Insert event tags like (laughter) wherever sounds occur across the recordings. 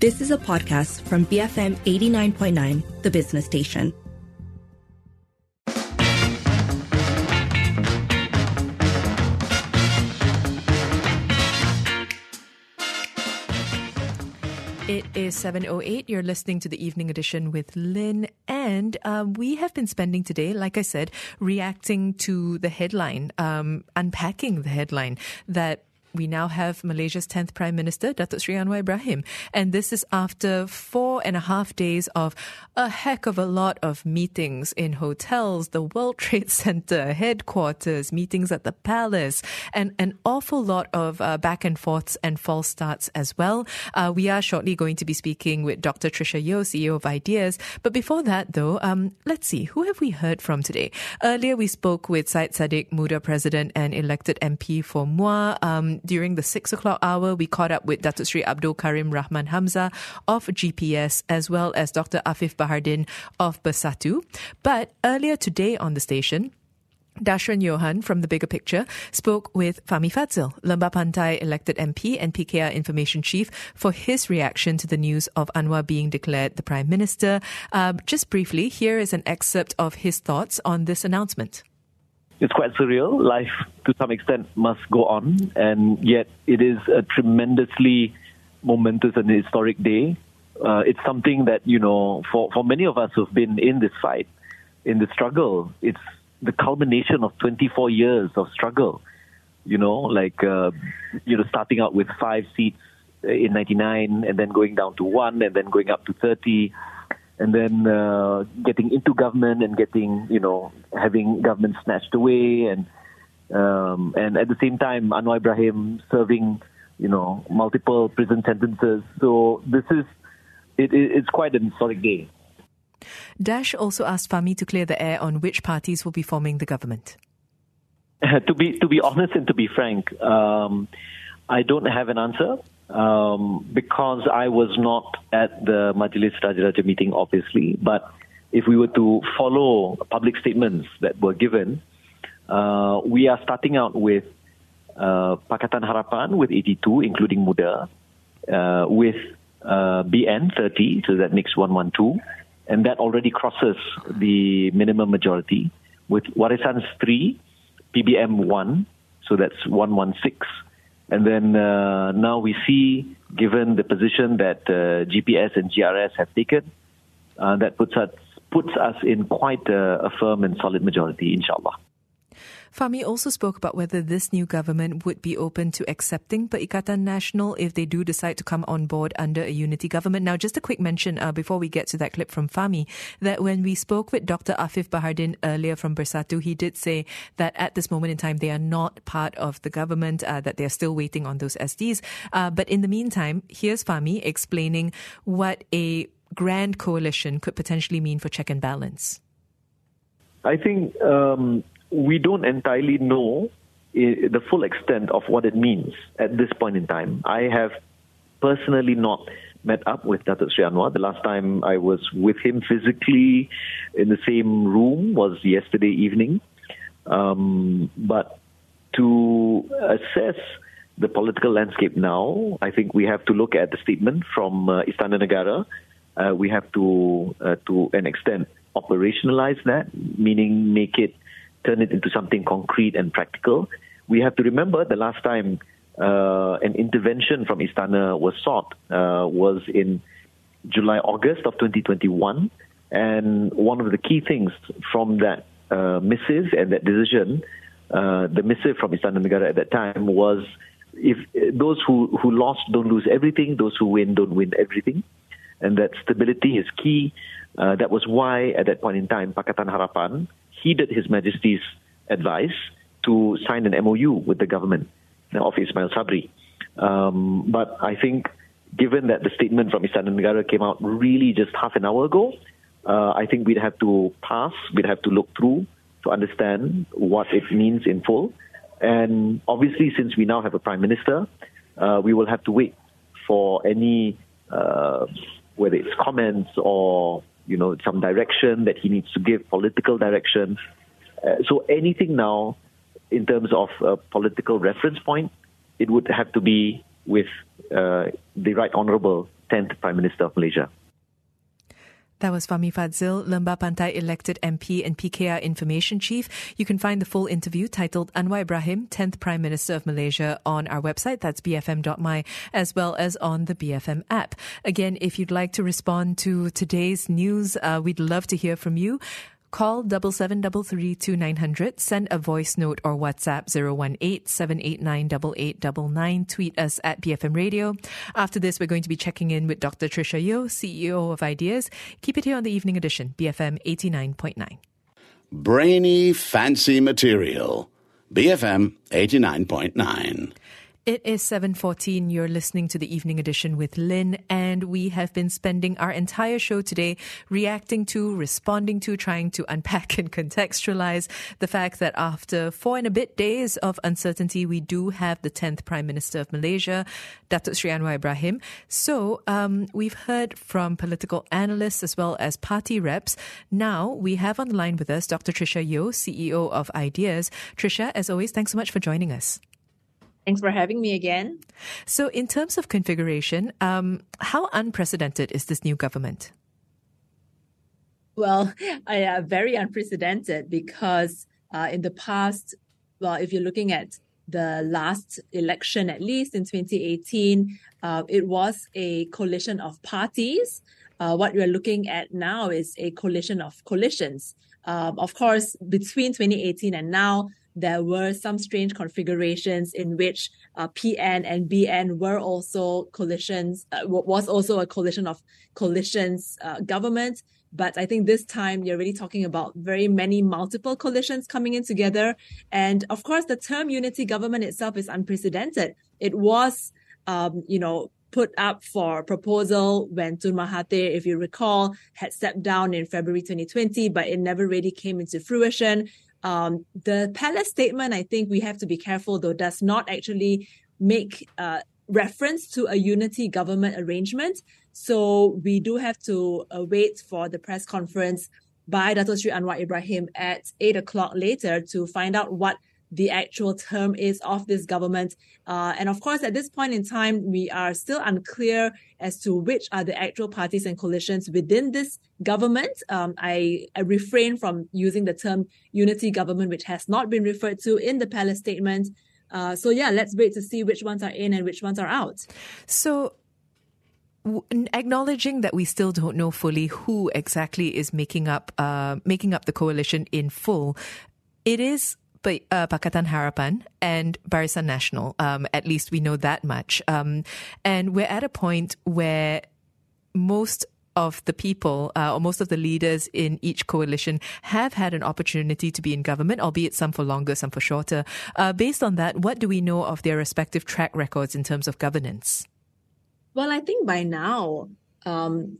This is a podcast from BFM 89.9, the business station. It is 7.08. You're listening to the evening edition with Lynn. And um, we have been spending today, like I said, reacting to the headline, um, unpacking the headline that we now have Malaysia's 10th Prime Minister, Datuk Sri Anwar Ibrahim. And this is after four and a half days of a heck of a lot of meetings in hotels, the World (laughs) Trade Center, headquarters, meetings at the palace, and an awful lot of uh, back and forths and false starts as well. Uh, we are shortly going to be speaking with Dr. Tricia Yeoh, CEO of Ideas. But before that, though, um, let's see, who have we heard from today? Earlier, we spoke with Syed Saddiq, Muda President and elected MP for Muar. Um, during the six o'clock hour, we caught up with Datuk Sri Abdul Karim Rahman Hamzah of GPS as well as Dr. Afif Bahardin of Bersatu. But earlier today on the station, Dashran Johan from The Bigger Picture spoke with Fahmi Fadzil, Lembah Pantai elected MP and PKR information chief, for his reaction to the news of Anwar being declared the Prime Minister. Uh, just briefly, here is an excerpt of his thoughts on this announcement it's quite surreal. Life, to some extent, must go on, and yet it is a tremendously momentous and historic day. Uh, it's something that you know, for for many of us who've been in this fight, in the struggle, it's the culmination of 24 years of struggle. You know, like uh, you know, starting out with five seats in '99, and then going down to one, and then going up to 30 and then uh, getting into government and getting you know having government snatched away and um, and at the same time Anwar Ibrahim serving you know multiple prison sentences. So this is it, it, it's quite an historic day. Dash also asked Fahmi to clear the air on which parties will be forming the government. (laughs) to be to be honest and to be frank, um, I don't have an answer um, because I was not at the Majlis Raja Raja meeting, obviously. But if we were to follow public statements that were given, uh, we are starting out with uh, Pakatan Harapan with 82, including Muda, uh, with uh, BN 30, so that makes 112, and that already crosses the minimum majority. With Warisan 3, PBM 1, so that's 116 and then uh, now we see, given the position that uh, GPS and GRS have taken, uh, that puts us puts us in quite a, a firm and solid majority, inshallah. Fahmi also spoke about whether this new government would be open to accepting Perikatan Nasional if they do decide to come on board under a unity government. Now, just a quick mention uh, before we get to that clip from Fahmi that when we spoke with Dr. Afif Bahardin earlier from Bersatu, he did say that at this moment in time they are not part of the government, uh, that they are still waiting on those SDs. Uh, but in the meantime, here's Fahmi explaining what a grand coalition could potentially mean for check and balance. I think um, we don't entirely know the full extent of what it means at this point in time. I have personally not met up with Datuk Sri Anwar. The last time I was with him physically in the same room was yesterday evening. Um, but to assess the political landscape now, I think we have to look at the statement from uh, Istana Negara. Uh, we have to, uh, to an extent, operationalize that, meaning make it turn it into something concrete and practical. We have to remember the last time uh, an intervention from Istana was sought uh, was in July, August of 2021. And one of the key things from that uh, missive and that decision, uh, the missive from Istana Negara at that time was if those who, who lost don't lose everything, those who win don't win everything. And that stability is key. Uh, that was why, at that point in time, Pakatan Harapan heeded His Majesty's advice to sign an MOU with the government of Ismail Sabri. Um, but I think, given that the statement from Istana Negara came out really just half an hour ago, uh, I think we'd have to pass, we'd have to look through to understand what it means in full. And obviously, since we now have a prime minister, uh, we will have to wait for any, uh, whether it's comments or you know, some direction that he needs to give, political direction. Uh, so anything now, in terms of a political reference point, it would have to be with uh, the Right Honourable 10th Prime Minister of Malaysia. That was Fahmi Fadzil, Lembah Pantai elected MP and PKR information chief. You can find the full interview titled Anwar Ibrahim, 10th Prime Minister of Malaysia on our website. That's bfm.my as well as on the BFM app. Again, if you'd like to respond to today's news, uh, we'd love to hear from you. Call double seven double three two nine hundred. Send a voice note or WhatsApp 018-789-8899. Tweet us at BFM Radio. After this, we're going to be checking in with Dr. Tricia Yeoh, CEO of Ideas. Keep it here on the evening edition, BFM 89.9. Brainy, fancy material. BFM 89.9. It is 7:14. You're listening to the evening edition with Lynn and we have been spending our entire show today reacting to, responding to, trying to unpack (laughs) and contextualize the fact that after four and a bit days of uncertainty, we do have the 10th Prime Minister of Malaysia, Datuk Sri Anwar Ibrahim. So, um, we've heard from political analysts as well as party reps. Now, we have on the line with us Dr. Tricia Yeoh, CEO of Ideas. Tricia, as always, thanks so much for joining us. Thanks for having me again. So, in terms of configuration, um, how unprecedented is this new government? Well, (laughs) uh, very unprecedented because uh, in the past, well, if you're looking at the last election, at least in 2018, uh, it was a coalition of parties. Uh, what we're looking at now is a coalition of coalitions. Um, of course, between 2018 and now, there were some strange configurations in which uh, PN and BN were also coalitions, uh, was also a coalition of coalitions uh, government. But I think this time you're really talking about very many multiple coalitions coming in together. And of course, the term unity government itself is unprecedented. It was, um, you know, put up for proposal when Tun Mahathir, if you recall, had stepped down in February 2020, but it never really came into fruition. Um, the palace statement, I think we have to be careful though, does not actually make uh, reference to a unity government arrangement. So we do have to uh, wait for the press conference by Dato Sri Anwar Ibrahim at eight o'clock later to find out what the actual term is of this government. Uh, and of course, at this point in time, we are still unclear as to which are the actual parties and coalitions within this government. Um, I, I, refrain from using the term unity government, which has not been referred to in the palace statement. Uh, so yeah, let's wait to see which ones are in and which ones are out. So acknowledging that we still don't know fully who exactly is making up uh, making up the coalition in full, it is uh, Pakatan Harapan and Barisan Nasional. Um, at least we know that much. Um, and we're at a point where most of the people uh, or most of the leaders in each coalition have had an opportunity to be in government, albeit some for longer, some for shorter. Uh, based on that, what do we know of their respective track records in terms of governance? Well, I think by now, um,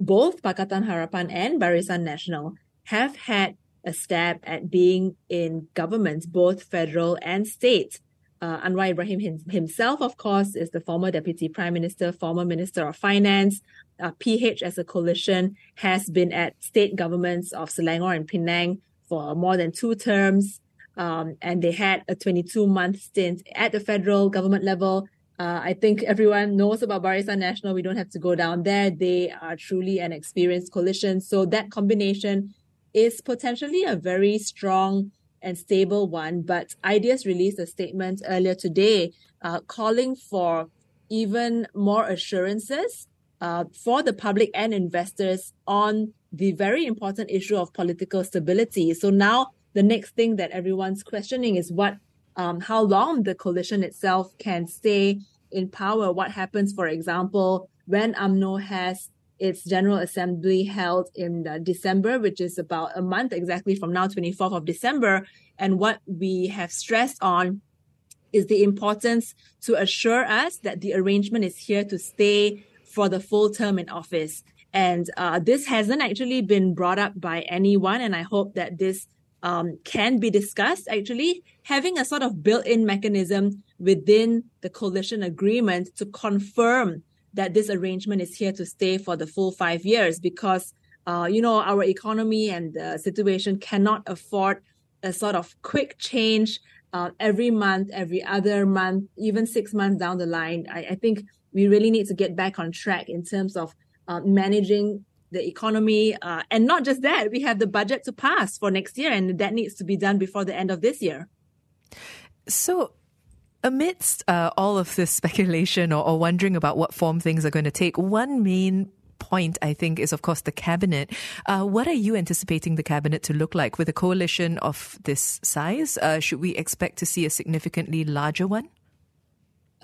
both Pakatan Harapan and Barisan Nasional have had a stab at being in governments, both federal and state. Uh, Anwar Ibrahim himself, of course, is the former deputy prime minister, former minister of finance. Uh, PH as a coalition has been at state governments of Selangor and Penang for more than two terms. Um, and they had a 22 month stint at the federal government level. Uh, I think everyone knows about Barisan Nasional. We don't have to go down there. They are truly an experienced coalition. So that combination is potentially a very strong and stable one. But Ideas released a statement earlier today uh, calling for even more assurances uh, for the public and investors on the very important issue of political stability. So now the next thing that everyone's questioning is what, um, how long the coalition itself can stay in power. What happens, for example, when UMNO has its General Assembly held in uh, December, which is about a month exactly from now, 24th of December. And what we have stressed on is the importance to assure us that the arrangement is here to stay for the full term in office. And uh, this hasn't actually been brought up by anyone. And I hope that this um, can be discussed actually having a sort of built in mechanism within the coalition agreement to confirm that this arrangement is here to stay for the full five years because, uh, you know, our economy and the situation cannot afford a sort of quick change uh, every month, every other month, even six months down the line. I, I think we really need to get back on track in terms of uh, managing the economy. Uh, and not just that, we have the budget to pass for next year, and that needs to be done before the end of this year. So, amidst uh, all of this (laughs) speculation or, or wondering about what form things are going to take, one main point, I think, is of course the cabinet. Uh, what are you anticipating the cabinet to look like with a coalition of this size? Uh, should we expect to see a significantly larger one?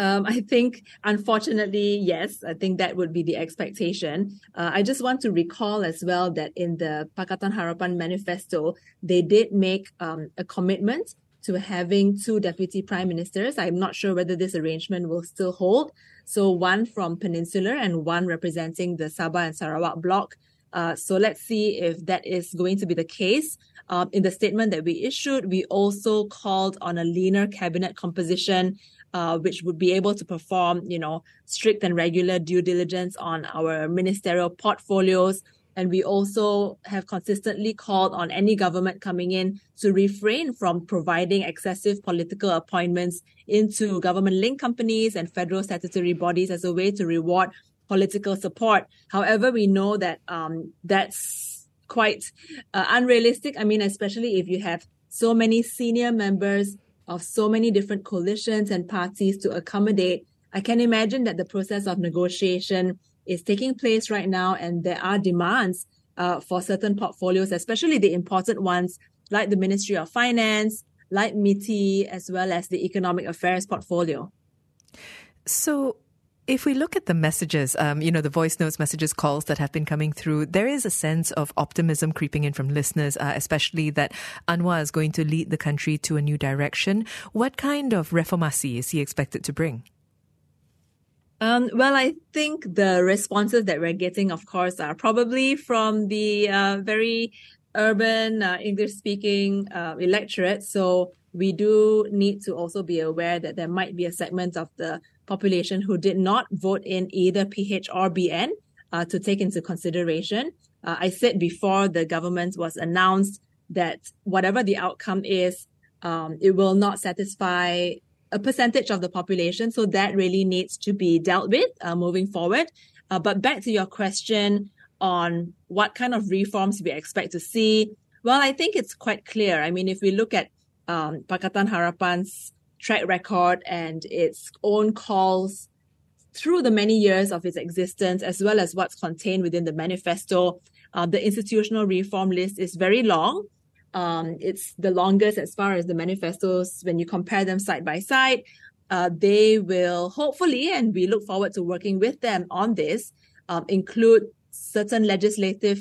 Um, I think, unfortunately, yes, I think that would be the expectation. Uh, I just want to recall as well that in the Pakatan Harapan manifesto, they did make um, a commitment to having two deputy prime ministers. I'm not sure whether this arrangement will still hold. So one from Peninsular and one representing the Sabah and Sarawak bloc. Uh, so let's see if that is going to be the case. Uh, in the statement that we issued, we also called on a leaner cabinet composition uh, which would be able to perform, you know, strict and regular due diligence on our ministerial portfolios. And we also have consistently called on any government coming in to refrain from providing excessive political appointments into government linked companies and federal statutory bodies as a way to reward political support. However, we know that um, that's quite uh, unrealistic. I mean, especially if you have so many senior members of so many different coalitions and parties to accommodate. I can imagine that the process of negotiation is taking place right now, and there are demands uh, for certain portfolios, especially the important ones like the Ministry of Finance, like MITI, as well as the Economic Affairs portfolio. So, if we look at the messages, um, you know, the voice notes, messages, calls that have been coming through, there is a sense of optimism creeping in from listeners, uh, especially that Anwar is going to lead the country to a new direction. What kind of reformasi is he expected to bring? Um, well, I think the responses that we're getting, of course, are probably from the uh, very urban uh, English speaking uh, electorate. So we do need to also be aware that there might be a segment of the population who did not vote in either PH or BN uh, to take into consideration. Uh, I said before the government was announced that whatever the outcome is, um, it will not satisfy a percentage of the population. So that really needs to be dealt with uh, moving forward. Uh, but back to your question on what kind of reforms we expect to see. Well, I think it's quite clear. I mean, if we look at um, Pakatan Harapan's track record and its own calls through the many years of its existence, as well as what's contained within the manifesto. Uh, the institutional reform list is very long. Um, it's the longest as far as the manifestos when you compare them side by side. Uh, they will hopefully, and we look forward to working with them on this, um, include certain legislative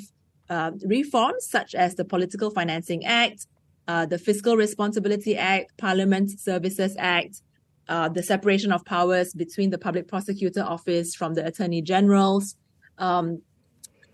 uh, reforms such as the Political Financing Act, uh, the Fiscal Responsibility Act, Parliament Services Act, uh, the separation of powers between the Public Prosecutor Office from the Attorney Generals. Um,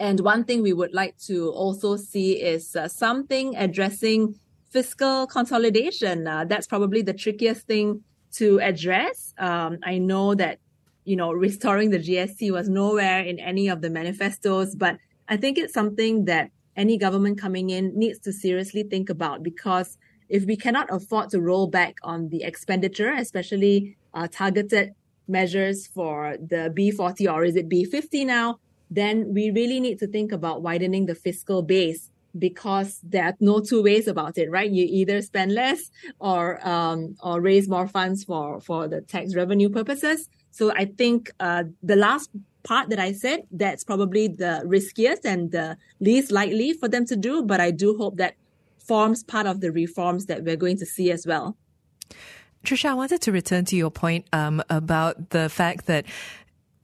and one thing we would like to also see is uh, something addressing fiscal consolidation. Uh, that's probably the trickiest thing to address. Um, I know that, you know, restoring the GST was nowhere in any of the manifestos, but I think it's something that any government coming in needs to seriously think about because if we cannot afford to roll back on the expenditure, especially uh, targeted measures for the B40 or is it B50 now, then we really need to think about widening the fiscal base because there are no two ways about it, right? You either spend less or um, or raise more funds for for the tax revenue purposes. So I think uh, the last part that I said, that's probably the riskiest and the least likely for them to do. But I do hope that forms part of the reforms that we're going to see as well. Tricia, I wanted to return to your point um, about the fact that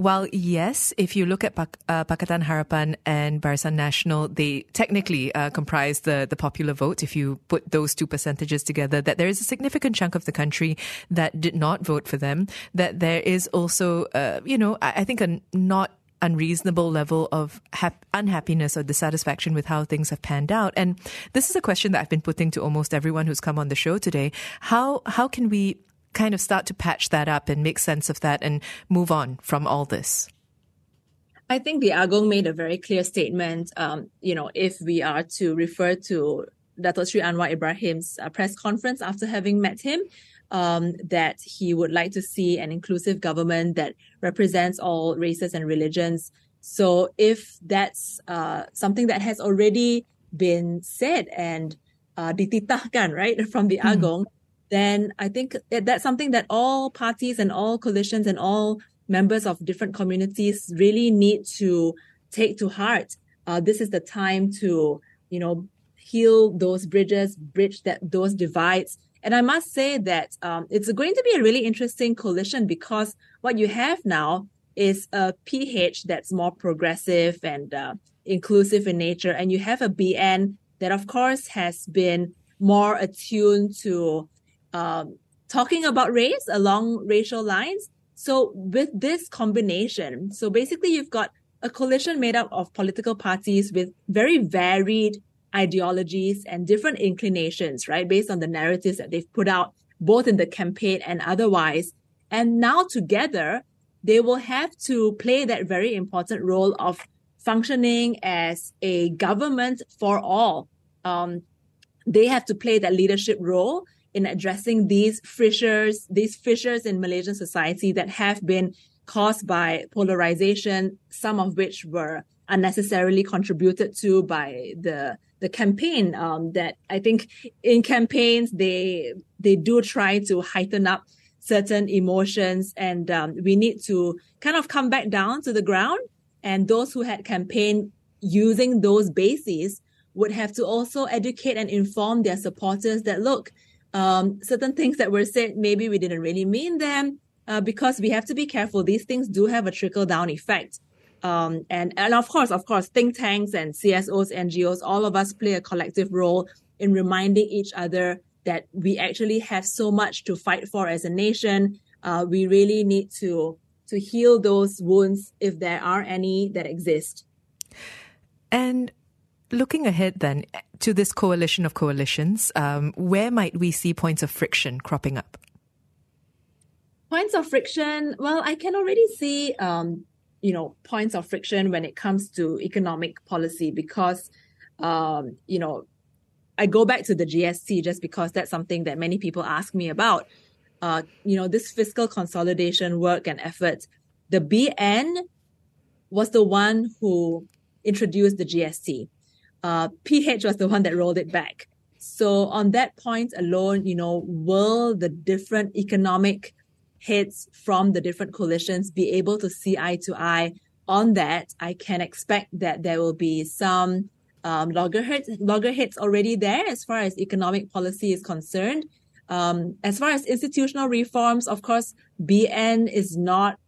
while yes, if you look at Pak- uh, Pakatan Harapan and Barisan Nasional, they technically uh, comprise the, the popular vote. If you put those two percentages together, that there is a significant chunk of the country that did not vote for them. That there is also, uh, you know, I, I think a not unreasonable level of hap- unhappiness or dissatisfaction with how things have panned out. And this is a question that I've been putting to almost everyone who's come on the show today. How how can we kind of start to patch that up and make sense of that and move on from all this? I think the Agong made a very clear statement. Um, you know, if we are to refer to Dato Sri Anwar Ibrahim's uh, press conference after having met him, um, that he would like to see an inclusive government that represents all races and religions. So if that's uh, something that has already been said and uh, dititahkan, right, (laughs) from the mm. Agong, then I think that's something that all parties and all coalitions and all members of different communities really need to take to heart. Uh, this is the time to, you know, heal those bridges, bridge that those divides. And I must say that um, it's going to be a really interesting coalition because what you have now is a PH that's more progressive and uh, inclusive in nature, and you have a BN that, of course, has been more attuned to um, talking about race along racial lines. So with this combination, so basically you've got a coalition made up of political parties with very varied ideologies and different inclinations, right? Based on the narratives that they've put out, both in the campaign and otherwise. And now together, they will have to play that very important role of functioning as a government for all. Um, they have to play that leadership role in addressing these fissures, these fissures in Malaysian society that have been caused by polarization, some of which were unnecessarily contributed to by the the campaign. Um, that I think in campaigns they they do try to heighten up certain emotions, and um, we need to kind of come back down to the ground. And those who had campaigned using those bases would have to also educate and inform their supporters that look, um, certain things that were said, maybe we didn't really mean them, uh, because we have to be careful. These things do have a trickle down effect. Um, and, and of course, of course, think tanks and CSOs, NGOs, all of us play a collective role in reminding each other that we actually have so much to fight for as a nation. Uh, we really need to to heal those wounds if there are any that exist. And looking ahead then to this coalition of coalitions, um, where might we see points of friction cropping up? Points of friction. Well, I can already see, um, you know, points of friction when it comes to economic policy because, um, you know, I go back to the GST just because that's something that many people ask me about. Uh, you know, this fiscal consolidation work and effort. The BN was the one who introduced the GST uh, PH was the one that rolled it back. So on that point alone, you know, will the different economic heads from the different coalitions be able to see eye to eye on that? I can expect that there will be some um, loggerheads, loggerheads already there as far as economic policy is concerned. Um, as far as institutional reforms, of course, BN is not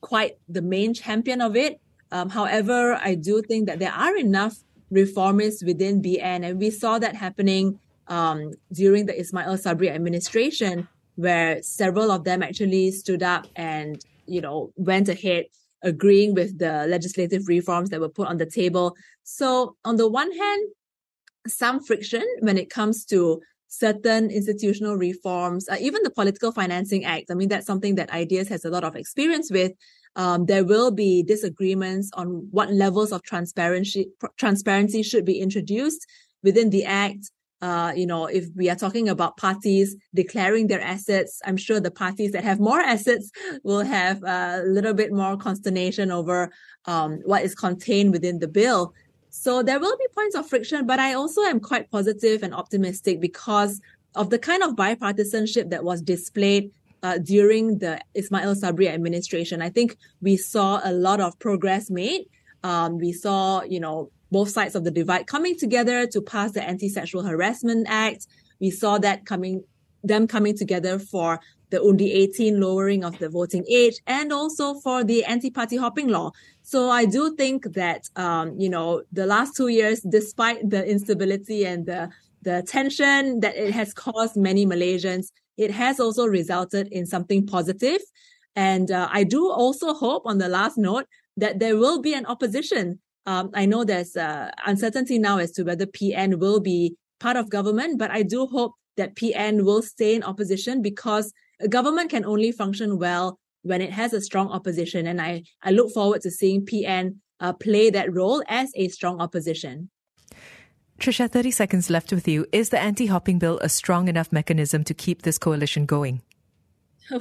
quite the main champion of it. Um, however, I do think that there are enough reformists within BN. And we saw that happening um, during the Ismail Sabri administration, where several of them actually stood up and, you know, went ahead agreeing with the legislative reforms that were put on the table. So on the one hand, some friction when it comes to certain institutional reforms, uh, even the Political Financing Act. I mean, that's something that Ideas has a lot of experience with um, there will be disagreements on what levels of transparency transparency should be introduced within the act. Uh, you know, if we are talking about parties declaring their assets, I'm sure the parties that have more (laughs) assets will have a little bit more consternation over um, what is contained within the bill. So there will be points of friction, but I also am quite positive and optimistic because of the kind of bipartisanship that was displayed uh, during the Ismail Sabri administration. I think we saw a lot of progress made. Um, we saw, you know, both sides of the divide coming together to pass the Anti-Sexual Harassment Act. We saw that coming, them coming together for the Undi 18 lowering of the voting age and also for the anti-party hopping law. So I do think that, um, you know, the last two years, despite the instability and the, the tension that it has caused many Malaysians, it has also resulted in something positive. And uh, I do also hope, on the last note, that there will be an opposition. Um, I know there's uh, uncertainty now as to whether PN will be part of government, but I do hope that PN will stay in opposition because a government can only function well when it has a strong opposition. And I, I look forward to seeing PN uh, play that role as a strong opposition. Tricia, 30 seconds left with you. Is the anti hopping bill a strong enough mechanism to keep this coalition going? (laughs)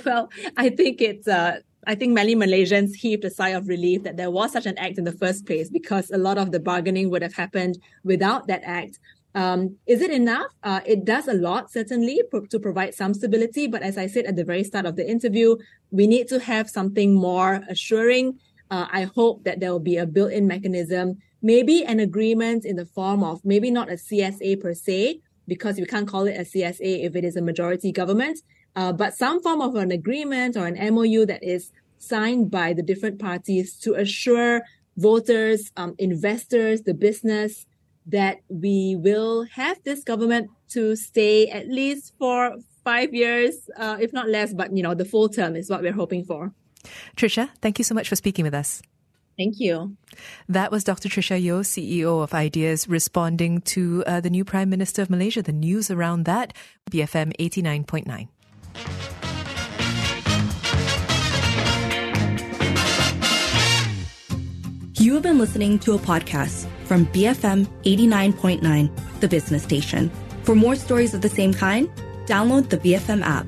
Well, I think it's uh, I think many Malaysians heaved a sigh of relief that there was such an act in the first place because a lot of the bargaining would have happened without that act. Um, is it enough? Uh, it does a lot, certainly, pro- to provide some stability. But as I said at the very start of the interview, we need to have something more assuring. Uh, I hope that there will be a built in mechanism, maybe an agreement in the form of maybe not a CSA per se, because we can't call it a CSA if it is a majority government, uh, but some form of an agreement or an MOU that is signed by the different parties to assure voters, um, investors, the business, that we will have this government to stay at least for five years, uh, if not less, but you know, the full term is what we're hoping for. Tricia, thank you so much for speaking with us. Thank you. That was Dr. Tricia Yeoh, CEO of Ideas, responding to uh, the new Prime Minister of Malaysia, the news around that, BFM 89.9. You have been listening to a podcast from BFM 89.9, the business station. For more stories of the same kind, download the BFM app.